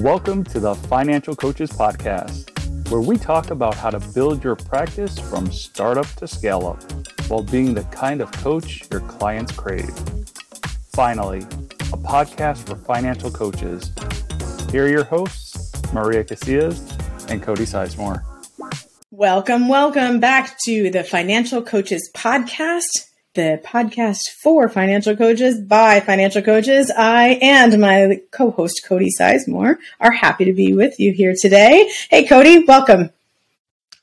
Welcome to the Financial Coaches Podcast, where we talk about how to build your practice from startup to scale up while being the kind of coach your clients crave. Finally, a podcast for financial coaches. Here are your hosts, Maria Casillas and Cody Sizemore. Welcome, welcome back to the Financial Coaches Podcast the podcast for financial coaches by financial coaches. I and my co-host Cody Sizemore are happy to be with you here today. Hey Cody, welcome.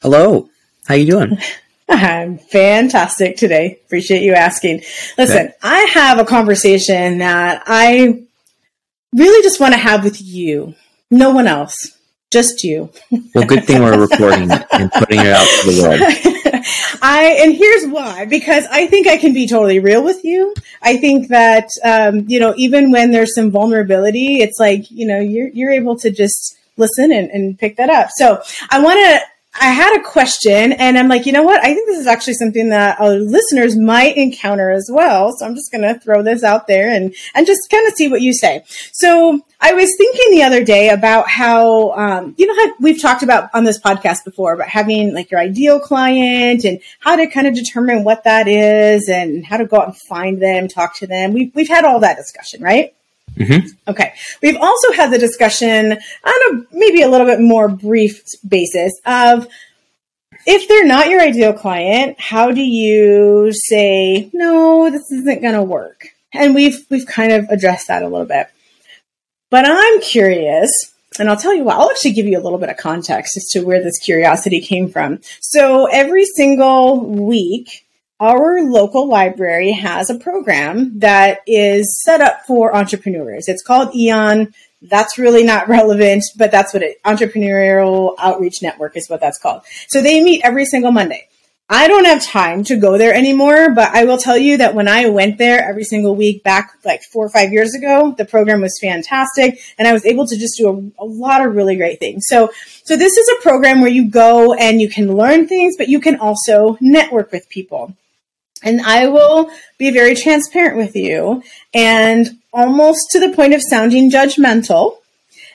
Hello. How you doing? I'm fantastic today. Appreciate you asking. Listen, I have a conversation that I really just want to have with you. No one else. Just you. Well, good thing we're recording and putting it out to the world. I and here's why because I think I can be totally real with you. I think that um, you know even when there's some vulnerability, it's like you know you're you're able to just listen and, and pick that up. So I want to I had a question and I'm like, you know what? I think this is actually something that our listeners might encounter as well. So I'm just going to throw this out there and, and just kind of see what you say. So I was thinking the other day about how, um, you know, how we've talked about on this podcast before about having like your ideal client and how to kind of determine what that is and how to go out and find them, talk to them. We've, we've had all that discussion, right? Mm-hmm. Okay. We've also had the discussion on a maybe a little bit more brief basis of if they're not your ideal client, how do you say, no, this isn't going to work? And we've, we've kind of addressed that a little bit. But I'm curious, and I'll tell you what, I'll actually give you a little bit of context as to where this curiosity came from. So every single week, our local library has a program that is set up for entrepreneurs. It's called EON. That's really not relevant, but that's what it, Entrepreneurial Outreach Network is what that's called. So they meet every single Monday. I don't have time to go there anymore, but I will tell you that when I went there every single week back like four or five years ago, the program was fantastic and I was able to just do a, a, lot of really great things. So, so this is a program where you go and you can learn things, but you can also network with people. And I will be very transparent with you and almost to the point of sounding judgmental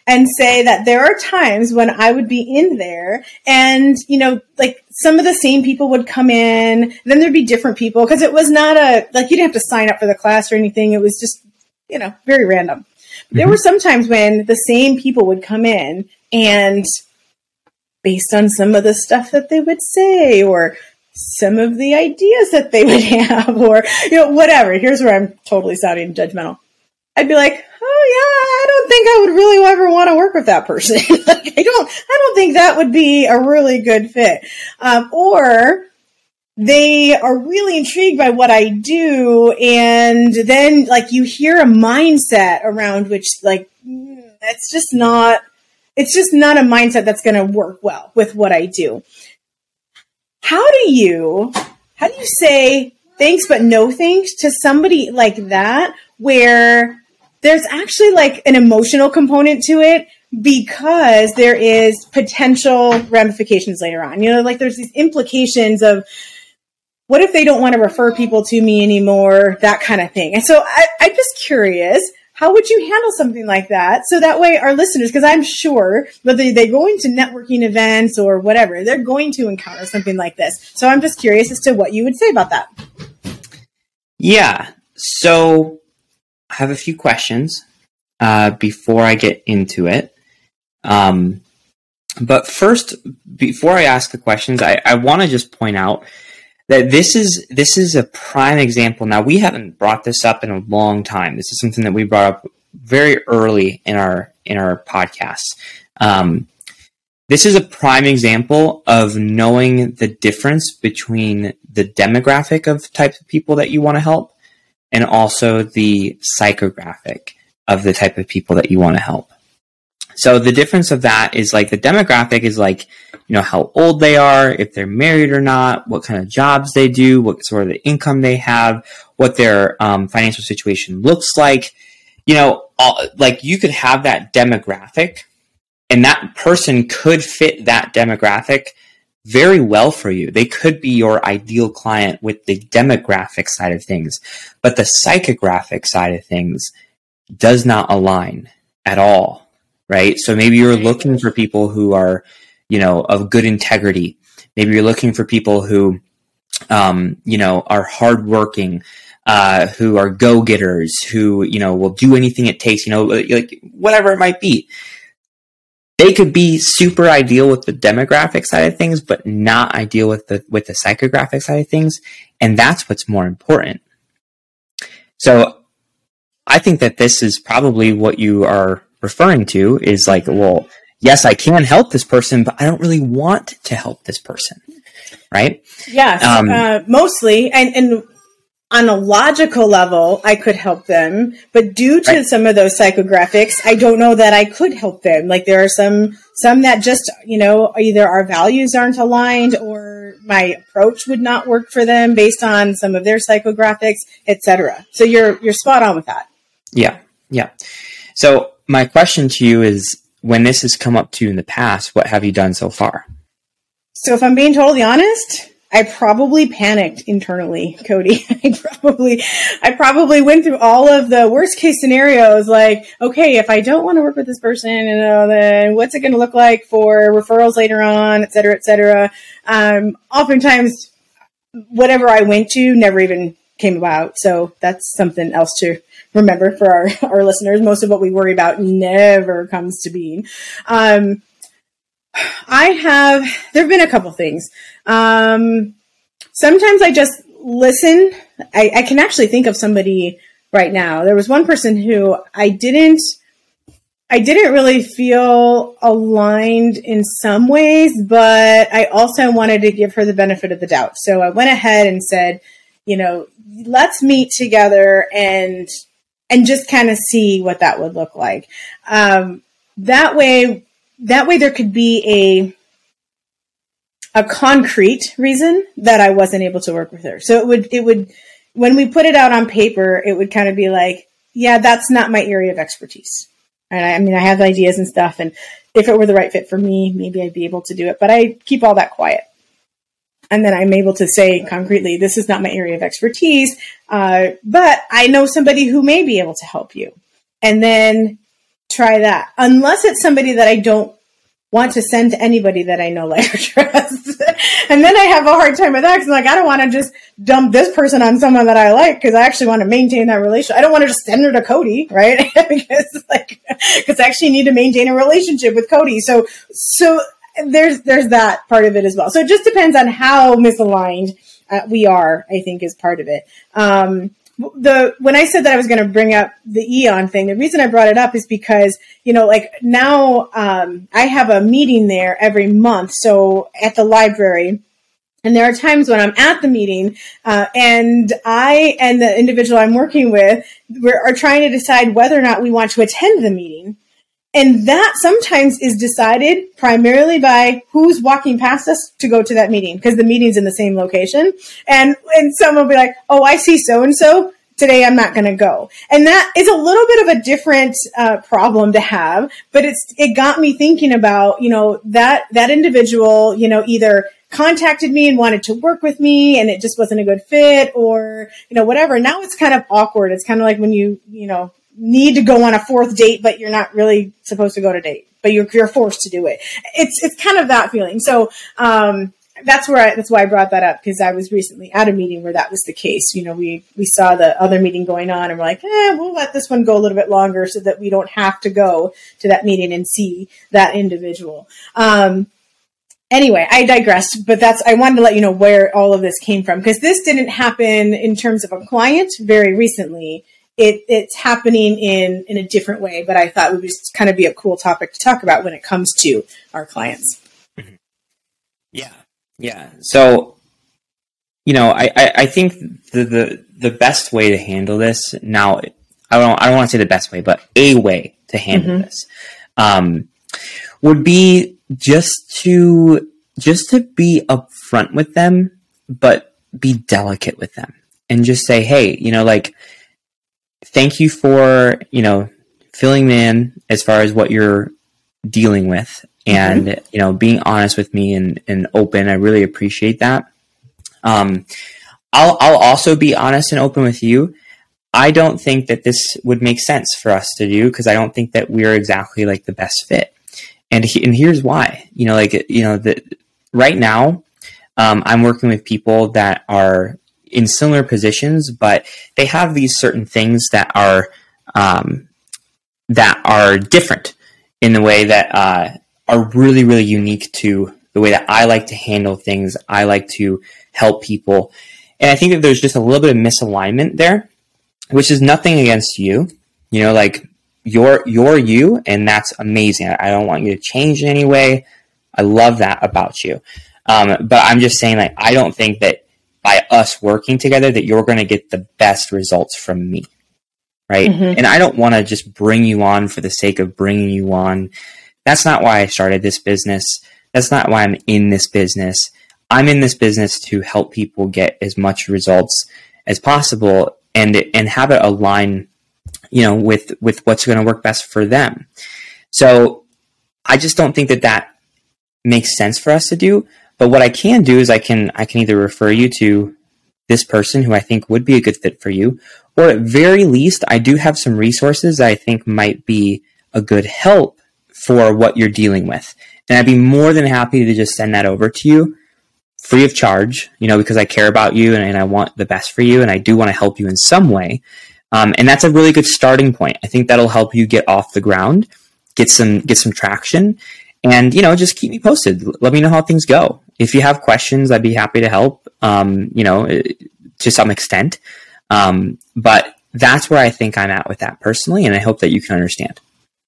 and say that there are times when I would be in there and, you know, like some of the same people would come in, then there'd be different people because it was not a, like you didn't have to sign up for the class or anything. It was just, you know, very random. Mm-hmm. There were some times when the same people would come in and based on some of the stuff that they would say or some of the ideas that they would have or you know whatever. Here's where i'm totally sounding judgmental. I'd be like oh yeah i don't think i would really ever want to work with that person. Like i don't i don't think that would be a really good fit. Um, or they are really intrigued by what i do and then like you hear a mindset around which like mm, it's just not it's just not a mindset that's going to work well with what i do how do you how do you say thanks but no thanks to somebody like that where there's actually like an emotional component to it because there is potential ramifications later on. You know, like there's these implications of what if they don't want to refer people to me anymore, that kind of thing. And so I, I'm just curious how would you handle something like that? So that way our listeners, because I'm sure whether they're going to networking events or whatever, they're going to encounter something like this. So I'm just curious as to what you would say about that. Yeah. So I have a few questions uh, before I get into it. Um, but first, before I ask the questions, I, I want to just point out that this is this is a prime example. Now we haven't brought this up in a long time. This is something that we brought up very early in our in our podcast. Um, this is a prime example of knowing the difference between the demographic of types of people that you want to help and also the psychographic of the type of people that you want to help. So the difference of that is like the demographic is like, you know, how old they are, if they're married or not, what kind of jobs they do, what sort of the income they have, what their um, financial situation looks like. You know, all, like you could have that demographic and that person could fit that demographic very well for you. They could be your ideal client with the demographic side of things, but the psychographic side of things does not align at all right? So maybe you're looking for people who are, you know, of good integrity. Maybe you're looking for people who, um, you know, are hardworking, uh, who are go getters, who, you know, will do anything it takes, you know, like whatever it might be. They could be super ideal with the demographic side of things, but not ideal with the, with the psychographic side of things. And that's what's more important. So I think that this is probably what you are referring to is like, well, yes, I can help this person, but I don't really want to help this person. Right. Yes. Um, uh, mostly. And, and on a logical level, I could help them, but due to right. some of those psychographics, I don't know that I could help them. Like there are some, some that just, you know, either our values aren't aligned or my approach would not work for them based on some of their psychographics, etc. So you're, you're spot on with that. Yeah. Yeah. So my question to you is when this has come up to you in the past, what have you done so far? So if I'm being totally honest, I probably panicked internally, Cody. I probably, I probably went through all of the worst case scenarios. Like, okay, if I don't want to work with this person, you know, then what's it going to look like for referrals later on, et cetera, et cetera. Um, oftentimes, whatever I went to never even came about. So that's something else to remember for our, our listeners. Most of what we worry about never comes to being. Um, I have, there have been a couple things. Um, sometimes I just listen. I, I can actually think of somebody right now. There was one person who I didn't, I didn't really feel aligned in some ways, but I also wanted to give her the benefit of the doubt. So I went ahead and said, you know, let's meet together and and just kind of see what that would look like. Um, that way, that way there could be a a concrete reason that I wasn't able to work with her. So it would it would when we put it out on paper, it would kind of be like, yeah, that's not my area of expertise. And I, I mean, I have ideas and stuff, and if it were the right fit for me, maybe I'd be able to do it. But I keep all that quiet and then I'm able to say concretely, this is not my area of expertise, uh, but I know somebody who may be able to help you. And then try that. Unless it's somebody that I don't want to send to anybody that I know, like or trust. and then I have a hard time with that because I'm like, I don't want to just dump this person on someone that I like because I actually want to maintain that relationship. I don't want to just send her to Cody, right? because like, because I actually need to maintain a relationship with Cody. So, so there's there's that part of it as well. So it just depends on how misaligned uh, we are. I think is part of it. Um, the when I said that I was going to bring up the Eon thing, the reason I brought it up is because you know, like now um, I have a meeting there every month. So at the library. And there are times when I'm at the meeting, uh, and I and the individual I'm working with are trying to decide whether or not we want to attend the meeting. And that sometimes is decided primarily by who's walking past us to go to that meeting because the meeting's in the same location. And, and someone will be like, Oh, I see so and so today I'm not going to go. And that is a little bit of a different uh, problem to have, but it's, it got me thinking about, you know, that, that individual, you know, either contacted me and wanted to work with me and it just wasn't a good fit or, you know, whatever. Now it's kind of awkward. It's kind of like when you, you know, need to go on a fourth date, but you're not really supposed to go to date, but you're, you're forced to do it. It's, it's kind of that feeling. So, um, that's where I, that's why I brought that up because I was recently at a meeting where that was the case. You know, we we saw the other meeting going on, and we're like, eh, we'll let this one go a little bit longer so that we don't have to go to that meeting and see that individual. Um, anyway, I digressed, but that's I wanted to let you know where all of this came from because this didn't happen in terms of a client very recently it, it's happening in, in a different way, but I thought it would just kind of be a cool topic to talk about when it comes to our clients. Mm-hmm. Yeah. Yeah. So, you know, I, I, I, think the, the, the best way to handle this now, I don't, I don't want to say the best way, but a way to handle mm-hmm. this, um, would be just to, just to be upfront with them, but be delicate with them and just say, Hey, you know, like, thank you for you know filling me in as far as what you're dealing with and mm-hmm. you know being honest with me and, and open i really appreciate that um, I'll, I'll also be honest and open with you I don't think that this would make sense for us to do because I don't think that we're exactly like the best fit. And he, and here's why. You know, like you know, that right now, um, I'm working with people that are in similar positions, but they have these certain things that are um, that are different in the way that uh, are really, really unique to the way that I like to handle things. I like to help people, and I think that there's just a little bit of misalignment there, which is nothing against you. You know, like you're you're you, and that's amazing. I don't want you to change in any way. I love that about you. Um, but I'm just saying, like, I don't think that by us working together that you're going to get the best results from me. Right. Mm-hmm. And I don't want to just bring you on for the sake of bringing you on. That's not why I started this business. That's not why I'm in this business. I'm in this business to help people get as much results as possible and and have it align, you know, with with what's going to work best for them. So I just don't think that that makes sense for us to do. But what I can do is I can I can either refer you to this person who I think would be a good fit for you, or at very least, I do have some resources I think might be a good help for what you're dealing with. And I'd be more than happy to just send that over to you free of charge, you know, because I care about you and, and I want the best for you and I do want to help you in some way. Um, and that's a really good starting point. I think that'll help you get off the ground, get some get some traction, and you know just keep me posted let me know how things go if you have questions i'd be happy to help um, you know eh, to some extent. Um, but that's where i think i'm at with that personally and i hope that you can understand.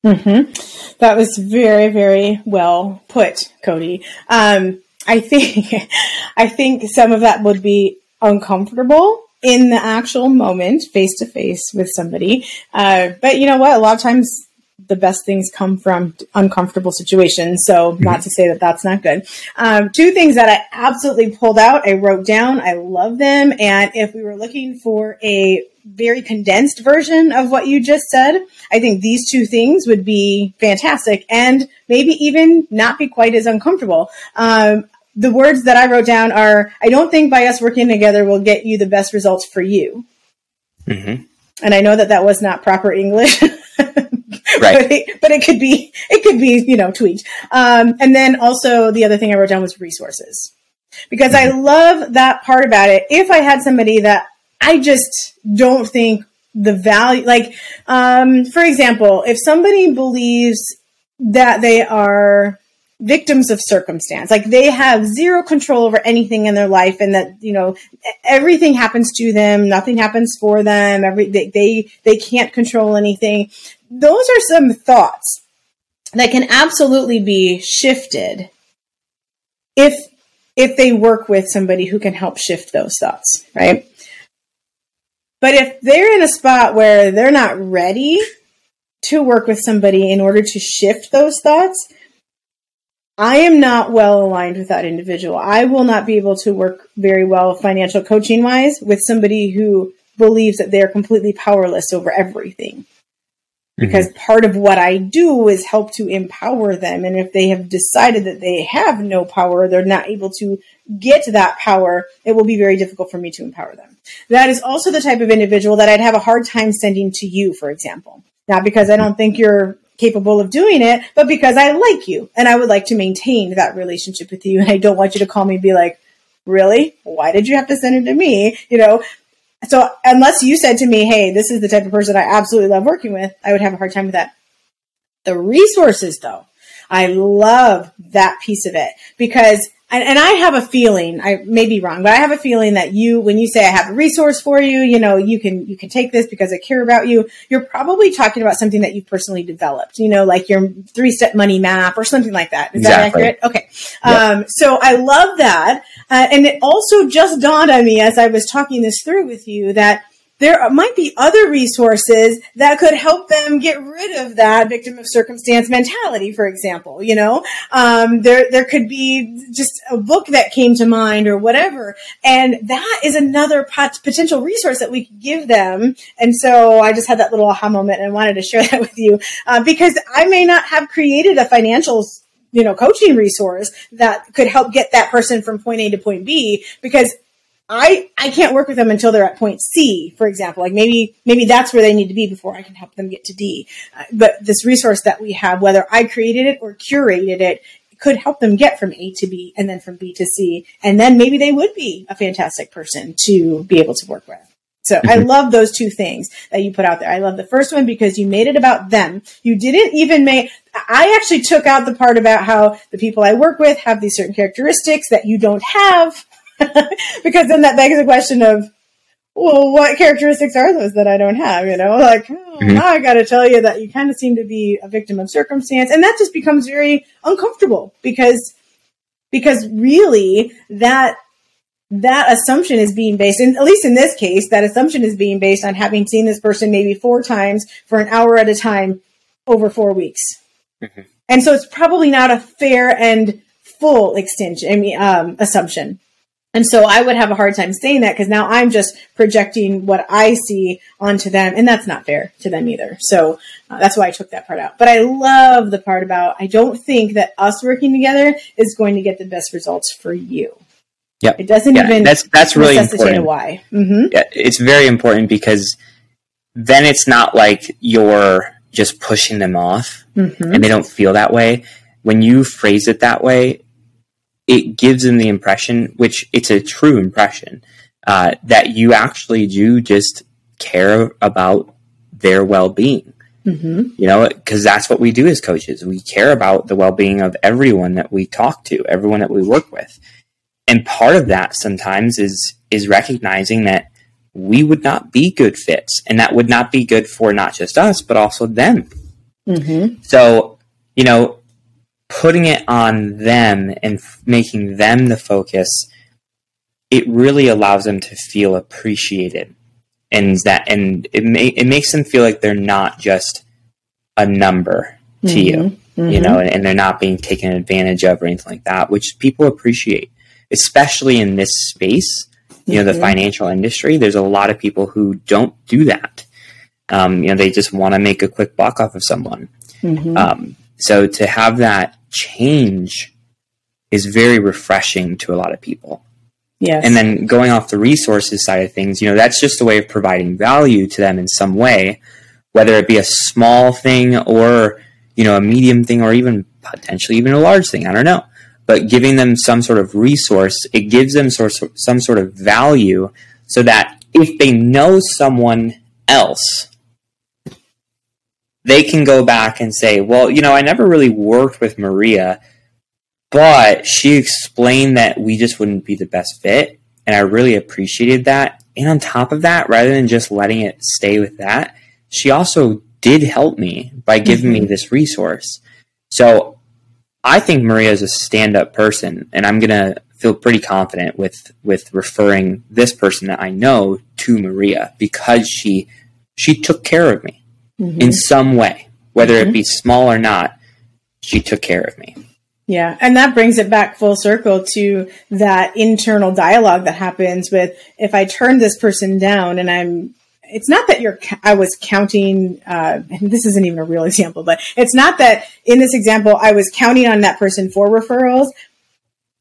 Mm-hmm. that was very very well put cody. Um, i think i think some of that would be uncomfortable in the actual moment face to face with somebody. Uh, but you know what? A lot of times the best things come from uncomfortable situations. So, mm-hmm. not to say that that's not good. Um, two things that I absolutely pulled out, I wrote down. I love them. And if we were looking for a very condensed version of what you just said, I think these two things would be fantastic and maybe even not be quite as uncomfortable. Um, the words that I wrote down are I don't think by us working together will get you the best results for you. Mm-hmm. And I know that that was not proper English. right. but, it, but, it, could be it could be you know tweaked. Um, and then also the other thing I wrote down was resources because mm-hmm. I love that part about it. If I had somebody that I just don't think the value, like um, for example, if somebody believes that they are victims of circumstance like they have zero control over anything in their life and that you know everything happens to them nothing happens for them every they they, they can't control anything those are some thoughts that can absolutely be shifted if if they work with somebody who can help shift those thoughts, right? But if they're in a spot where they're not ready to work with somebody in order to shift those thoughts, I am not well aligned with that individual. I will not be able to work very well financial coaching wise with somebody who believes that they are completely powerless over everything because mm-hmm. part of what I do is help to empower them. And if they have decided that they have no power, they're not able to get that power, it will be very difficult for me to empower them. That is also the type of individual that I'd have a hard time sending to you, for example. Not because I don't think you're capable of doing it, but because I like you and I would like to maintain that relationship with you. And I don't want you to call me and be like, really? Why did you have to send it to me? You know, so unless you said to me, hey, this is the type of person I absolutely love working with, I would have a hard time with that. The resources, though, I love that piece of it because and, and I have a feeling, I may be wrong, but I have a feeling that you, when you say I have a resource for you, you know, you can, you can take this because I care about you. You're probably talking about something that you've personally developed, you know, like your three step money map or something like that. Is exactly. that accurate? Okay. Yep. Um, so I love that. Uh, and it also just dawned on me as I was talking this through with you that there might be other resources that could help them get rid of that victim of circumstance mentality, for example. You know, um, there there could be just a book that came to mind or whatever, and that is another pot- potential resource that we could give them. And so I just had that little aha moment and wanted to share that with you uh, because I may not have created a financial you know coaching resource that could help get that person from point A to point B because I I can't work with them until they're at point C, for example. Like maybe maybe that's where they need to be before I can help them get to D. Uh, but this resource that we have, whether I created it or curated it, could help them get from A to B and then from B to C, and then maybe they would be a fantastic person to be able to work with. So mm-hmm. I love those two things that you put out there. I love the first one because you made it about them. You didn't even make, I actually took out the part about how the people I work with have these certain characteristics that you don't have. because then that begs the question of, well, what characteristics are those that I don't have? You know, like, oh, mm-hmm. I got to tell you that you kind of seem to be a victim of circumstance. And that just becomes very uncomfortable because, because really that that assumption is being based, and at least in this case, that assumption is being based on having seen this person maybe four times for an hour at a time over four weeks. Mm-hmm. And so it's probably not a fair and full extension, I mean, um, assumption. And so I would have a hard time saying that because now I'm just projecting what I see onto them, and that's not fair to them either. So uh, that's why I took that part out. But I love the part about I don't think that us working together is going to get the best results for you. Yep. It doesn't yeah, even that's that's really important. Why? Mm-hmm. Yeah, it's very important because then it's not like you're just pushing them off mm-hmm. and they don't feel that way. When you phrase it that way, it gives them the impression, which it's a true impression, uh, that you actually do just care about their well being. Mm-hmm. You know, because that's what we do as coaches. We care about the well being of everyone that we talk to, everyone that we work with and part of that sometimes is is recognizing that we would not be good fits and that would not be good for not just us but also them mm-hmm. so you know putting it on them and f- making them the focus it really allows them to feel appreciated and that and it, may, it makes them feel like they're not just a number to mm-hmm. you mm-hmm. you know and, and they're not being taken advantage of or anything like that which people appreciate especially in this space, you know, the mm-hmm. financial industry, there's a lot of people who don't do that. Um, you know, they just want to make a quick buck off of someone. Mm-hmm. Um, so to have that change is very refreshing to a lot of people. Yes. And then going off the resources side of things, you know, that's just a way of providing value to them in some way, whether it be a small thing or, you know, a medium thing or even potentially even a large thing. I don't know but giving them some sort of resource, it gives them sort some sort of value so that if they know someone else, they can go back and say, well, you know, I never really worked with Maria, but she explained that we just wouldn't be the best fit. And I really appreciated that. And on top of that, rather than just letting it stay with that, she also did help me by giving mm-hmm. me this resource. So I think Maria is a stand up person, and I'm gonna feel pretty confident with with referring this person that I know to Maria because she she took care of me mm-hmm. in some way, whether mm-hmm. it be small or not. She took care of me. Yeah, and that brings it back full circle to that internal dialogue that happens with if I turn this person down and I'm it's not that you're i was counting uh, and this isn't even a real example but it's not that in this example i was counting on that person for referrals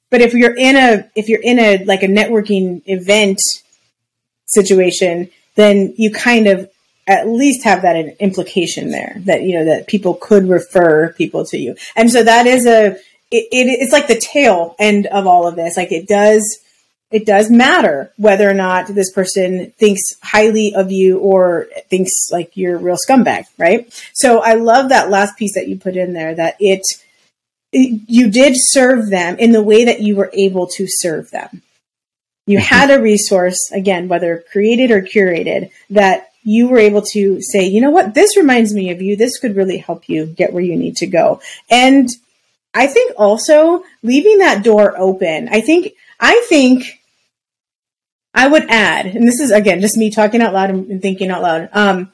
but if you're in a if you're in a like a networking event situation then you kind of at least have that implication there that you know that people could refer people to you and so that is a it, it, it's like the tail end of all of this like it does it does matter whether or not this person thinks highly of you or thinks like you're a real scumbag, right? So I love that last piece that you put in there that it, it you did serve them in the way that you were able to serve them. You mm-hmm. had a resource, again, whether created or curated, that you were able to say, you know what, this reminds me of you. This could really help you get where you need to go. And I think also leaving that door open. I think, I think I would add, and this is again just me talking out loud and thinking out loud. Um,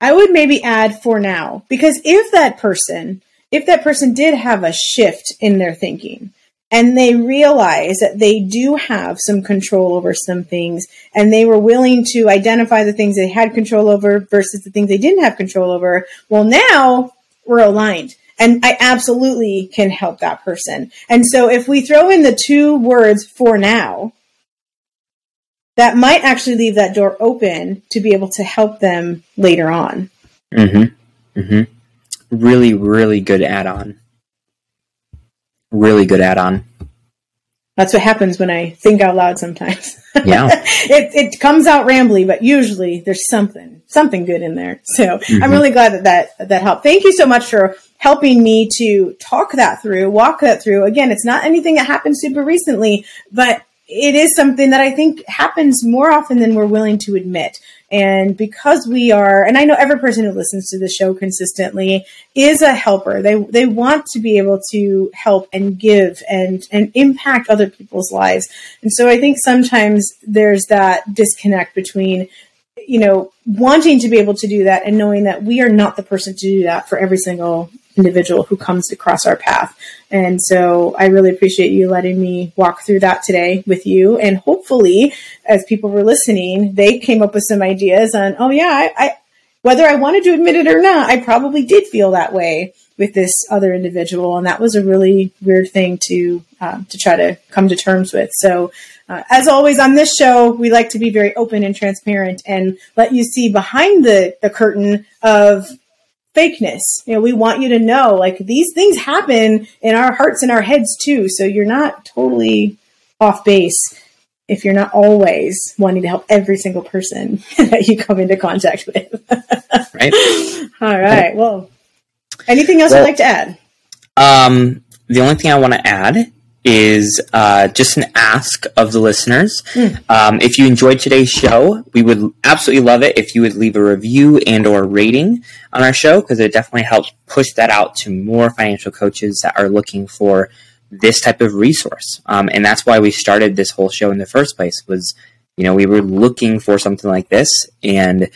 I would maybe add for now because if that person, if that person did have a shift in their thinking and they realize that they do have some control over some things and they were willing to identify the things they had control over versus the things they didn't have control over, well, now we're aligned. And I absolutely can help that person. And so if we throw in the two words for now, that might actually leave that door open to be able to help them later on. Mm-hmm. Mm-hmm. Really, really good add-on. Really good add-on. That's what happens when I think out loud sometimes. Yeah. it, it comes out rambly, but usually there's something, something good in there. So Mm-hmm. I'm really glad that, that that helped. Thank you so much for helping me to talk that through, walk that through. Again, it's not anything that happened super recently, but it is something that I think happens more often than we're willing to admit. And because we are, and I know every person who listens to the show consistently is a helper. They they want to be able to help and give and and impact other people's lives. And so I think sometimes there's that disconnect between you know wanting to be able to do that and knowing that we are not the person to do that for every single individual who comes across our path. And so I really appreciate you letting me walk through that today with you. And hopefully, as people were listening, they came up with some ideas on, oh, yeah, I, I whether I wanted to admit it or not, I probably did feel that way with this other individual, and that was a really weird thing to uh, to try to come to terms with. So, uh, as always on this show, we like to be very open and transparent and let you see behind the the curtain of fakeness. You know, we want you to know like these things happen in our hearts and our heads too. So you're not totally off base if you're not always wanting to help every single person that you come into contact with. Right. All right. Well, anything else Well- you'd like to add? Um, the only thing I want to add is uh, just an ask of the listeners. Um, if you enjoyed today's show, we would absolutely love it if you would leave a review and or rating on our show because it definitely helps push that out to more financial coaches that are looking for this type of resource. Um, and that's why we started this whole show in the first place was, you know, we were looking for something like this and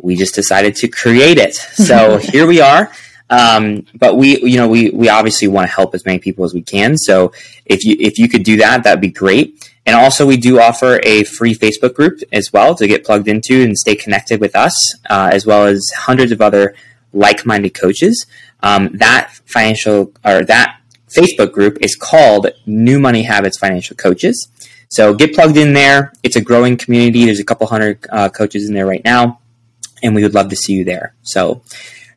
we just decided to create it. So here we are. Um, but we, you know, we, we obviously want to help as many people as we can. So if you, if you could do that, that'd be great. And also we do offer a free Facebook group as well to get plugged into and stay connected with us, uh, as well as hundreds of other like-minded coaches. Um, that financial or that Facebook group is called New Money Habits Financial Coaches. So get plugged in there. It's a growing community. There's a couple hundred uh, coaches in there right now, and we would love to see you there. So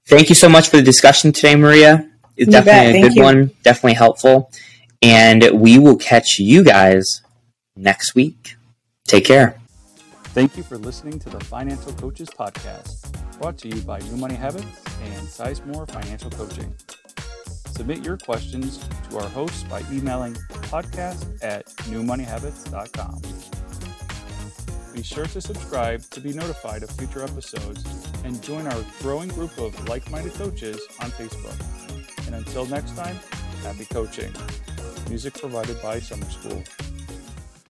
thank you so much for the discussion today, Maria. It's You bet. definitely a Thank good you. one, definitely helpful. And we will catch you guys next week. Take care. Thank you for listening to the Financial Coaches Podcast, brought to you by New Money Habits and Sizemore Financial Coaching. Submit your questions to our hosts by emailing podcast at newmoneyhabits.com. Be sure to subscribe to be notified of future episodes and join our growing group of like minded coaches on Facebook. And until next time, happy coaching. Music provided by Summer School.